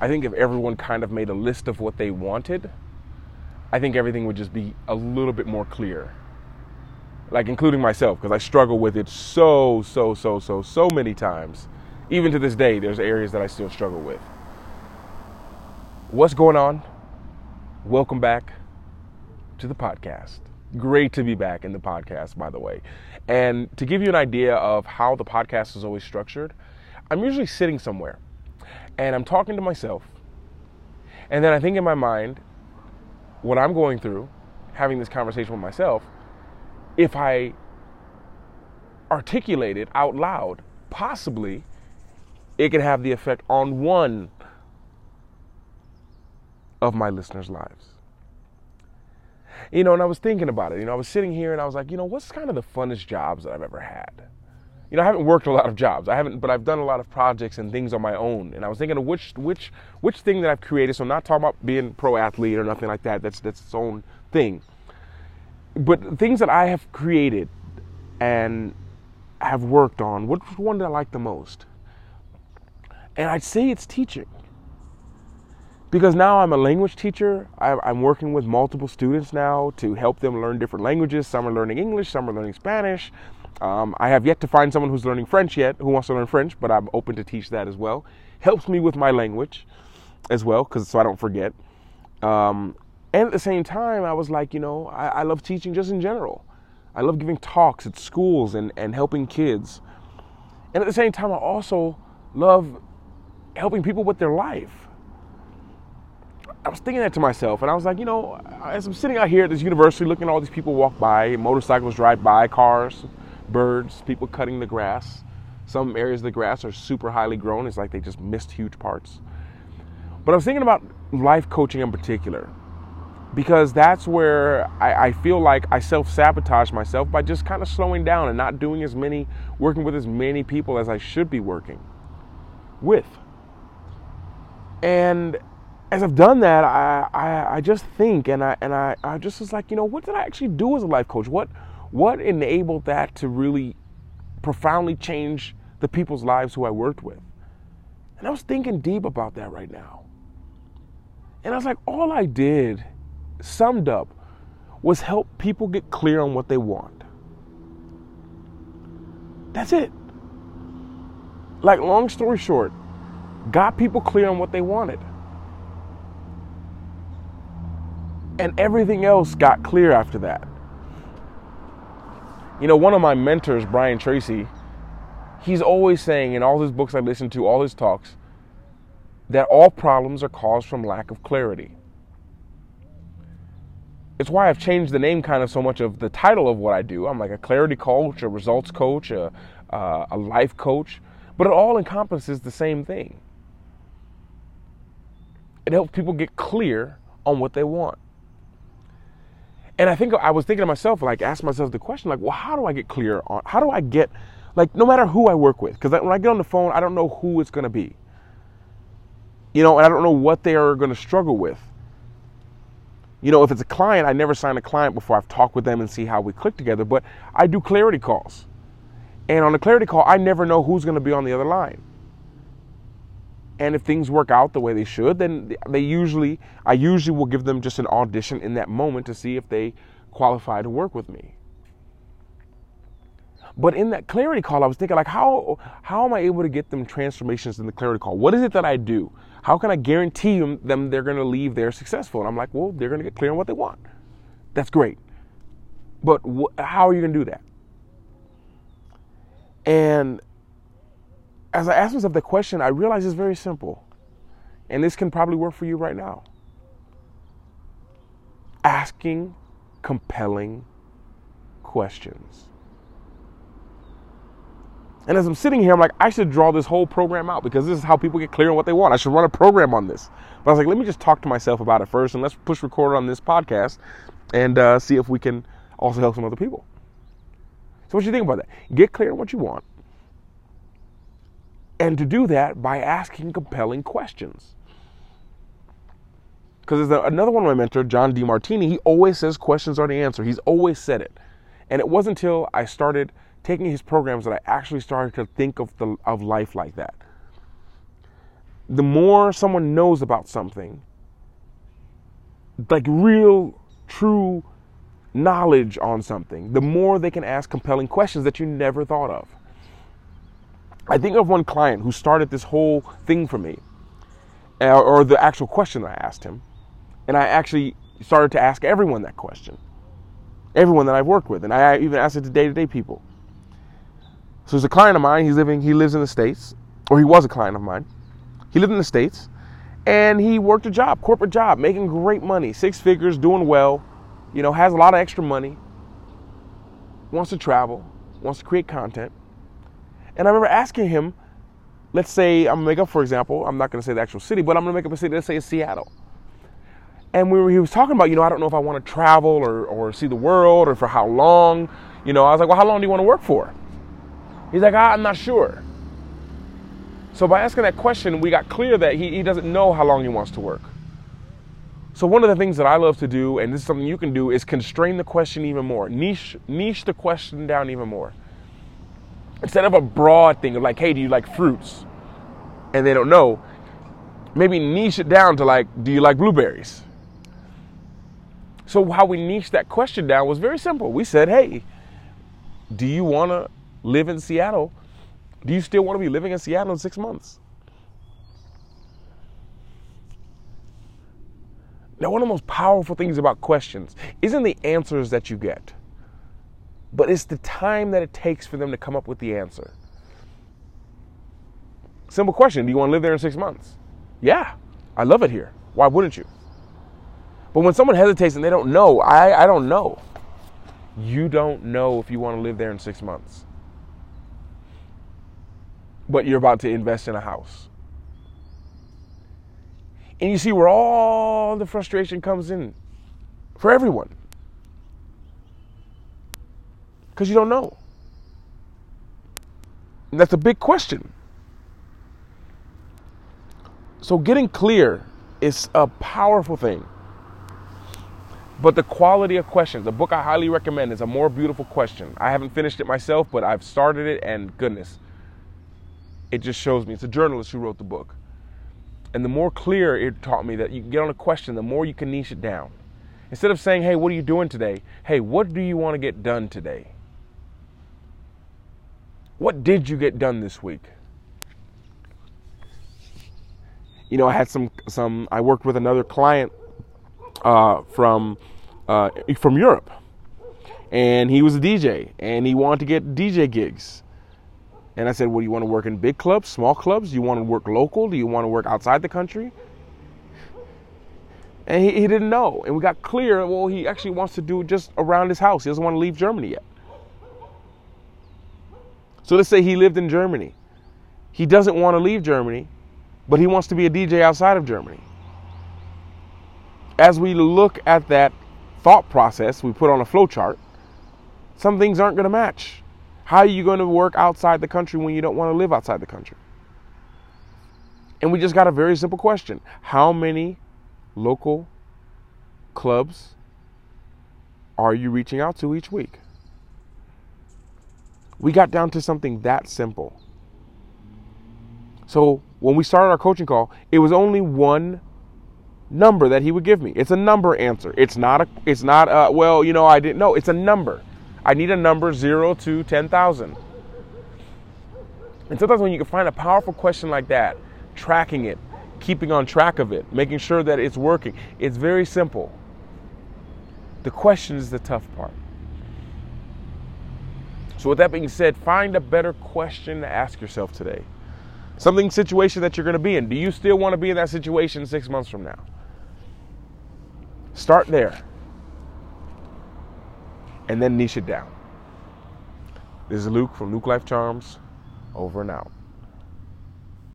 I think if everyone kind of made a list of what they wanted, I think everything would just be a little bit more clear. Like, including myself, because I struggle with it so, so, so, so, so many times. Even to this day, there's areas that I still struggle with. What's going on? Welcome back to the podcast. Great to be back in the podcast, by the way. And to give you an idea of how the podcast is always structured, I'm usually sitting somewhere and I'm talking to myself. And then I think in my mind, what I'm going through, having this conversation with myself, if I articulate it out loud, possibly it could have the effect on one of my listeners' lives. You know, and I was thinking about it. You know, I was sitting here and I was like, you know, what's kind of the funnest jobs that I've ever had? You know, I haven't worked a lot of jobs. I haven't, but I've done a lot of projects and things on my own. And I was thinking of which which which thing that I've created. So I'm not talking about being pro athlete or nothing like that. That's that's its own thing. But things that I have created and have worked on, which one did I like the most? And I'd say it's teaching because now I'm a language teacher. I'm working with multiple students now to help them learn different languages. Some are learning English, some are learning Spanish. Um, I have yet to find someone who's learning French yet, who wants to learn French, but I'm open to teach that as well. Helps me with my language as well, because so I don't forget. Um, and at the same time, I was like, you know, I, I love teaching just in general. I love giving talks at schools and, and helping kids. And at the same time, I also love helping people with their life. I was thinking that to myself, and I was like, you know, as I'm sitting out here at this university looking at all these people walk by, motorcycles drive by, cars, birds, people cutting the grass. Some areas of the grass are super highly grown. It's like they just missed huge parts. But I was thinking about life coaching in particular because that's where I, I feel like I self sabotage myself by just kind of slowing down and not doing as many, working with as many people as I should be working with. And as I've done that, I, I, I, just think and I and I, I just was like, you know, what did I actually do as a life coach? What what enabled that to really profoundly change the people's lives who I worked with? And I was thinking deep about that right now. And I was like, all I did, summed up, was help people get clear on what they want. That's it. Like, long story short, got people clear on what they wanted. And everything else got clear after that. You know, one of my mentors, Brian Tracy, he's always saying in all his books I listen to, all his talks, that all problems are caused from lack of clarity. It's why I've changed the name kind of so much of the title of what I do. I'm like a clarity coach, a results coach, a, uh, a life coach, but it all encompasses the same thing. It helps people get clear on what they want. And I think I was thinking to myself, like, ask myself the question, like, well, how do I get clear on, how do I get, like, no matter who I work with, because when I get on the phone, I don't know who it's going to be. You know, and I don't know what they are going to struggle with. You know, if it's a client, I never sign a client before I've talked with them and see how we click together, but I do clarity calls. And on a clarity call, I never know who's going to be on the other line. And if things work out the way they should, then they usually, I usually will give them just an audition in that moment to see if they qualify to work with me. But in that clarity call, I was thinking like, how how am I able to get them transformations in the clarity call? What is it that I do? How can I guarantee them, they're going to leave there successful? And I'm like, well, they're going to get clear on what they want. That's great. But wh- how are you going to do that? And as I ask myself the question, I realize it's very simple. And this can probably work for you right now. Asking compelling questions. And as I'm sitting here, I'm like, I should draw this whole program out because this is how people get clear on what they want. I should run a program on this. But I was like, let me just talk to myself about it first and let's push record on this podcast and uh, see if we can also help some other people. So, what you think about that? Get clear on what you want and to do that by asking compelling questions. Because there's another one of my mentor, John Demartini, he always says questions are the answer. He's always said it. And it wasn't until I started taking his programs that I actually started to think of, the, of life like that. the more someone knows about something, like real, true knowledge on something, the more they can ask compelling questions that you never thought of. I think of one client who started this whole thing for me, uh, or the actual question I asked him, and I actually started to ask everyone that question, everyone that I've worked with, and I even asked it to day-to-day people. So there's a client of mine. He's living. He lives in the states, or he was a client of mine. He lived in the states, and he worked a job, corporate job, making great money, six figures, doing well. You know, has a lot of extra money. Wants to travel, wants to create content. And I remember asking him, let's say I'm gonna make up, for example, I'm not gonna say the actual city, but I'm gonna make up a city. Let's say it's Seattle. And we were, he was talking about, you know, I don't know if I want to travel or, or see the world or for how long. You know, I was like, well, how long do you want to work for? He's like, ah, I'm not sure. So by asking that question, we got clear that he, he doesn't know how long he wants to work. So one of the things that I love to do, and this is something you can do, is constrain the question even more. Niche niche the question down even more. Instead of a broad thing of like, hey, do you like fruits? And they don't know, maybe niche it down to like, do you like blueberries? So how we niche that question down was very simple. We said, hey, do you want to live in Seattle, do you still want to be living in Seattle in six months? Now, one of the most powerful things about questions isn't the answers that you get, but it's the time that it takes for them to come up with the answer. Simple question Do you want to live there in six months? Yeah, I love it here. Why wouldn't you? But when someone hesitates and they don't know, I, I don't know. You don't know if you want to live there in six months but you're about to invest in a house. And you see where all the frustration comes in for everyone. Because you don't know. And that's a big question. So, getting clear is a powerful thing. But the quality of questions, the book I highly recommend is A More Beautiful Question. I haven't finished it myself, but I've started it, and goodness, it just shows me it's a journalist who wrote the book. And the more clear it taught me that you get on a question, the more you can niche it down. Instead of saying, hey, what are you doing today? Hey, what do you want to get done today? What did you get done this week? You know, I had some some. I worked with another client uh, from uh, from Europe, and he was a DJ, and he wanted to get DJ gigs. And I said, Well, do you want to work in big clubs, small clubs? Do you want to work local? Do you want to work outside the country? And he, he didn't know. And we got clear, well, he actually wants to do just around his house. He doesn't want to leave Germany yet. So let's say he lived in Germany. He doesn't want to leave Germany, but he wants to be a DJ outside of Germany. As we look at that thought process, we put on a flow chart, some things aren't going to match. How are you going to work outside the country when you don't want to live outside the country? And we just got a very simple question How many local clubs are you reaching out to each week? We got down to something that simple. So when we started our coaching call, it was only one number that he would give me. It's a number answer. It's not a it's not a well, you know, I didn't know. It's a number. I need a number 0 to 10,000. And sometimes when you can find a powerful question like that, tracking it, keeping on track of it, making sure that it's working, it's very simple. The question is the tough part. So, with that being said, find a better question to ask yourself today. Something situation that you're going to be in. Do you still want to be in that situation six months from now? Start there and then niche it down. This is Luke from Luke Life Charms, over and out.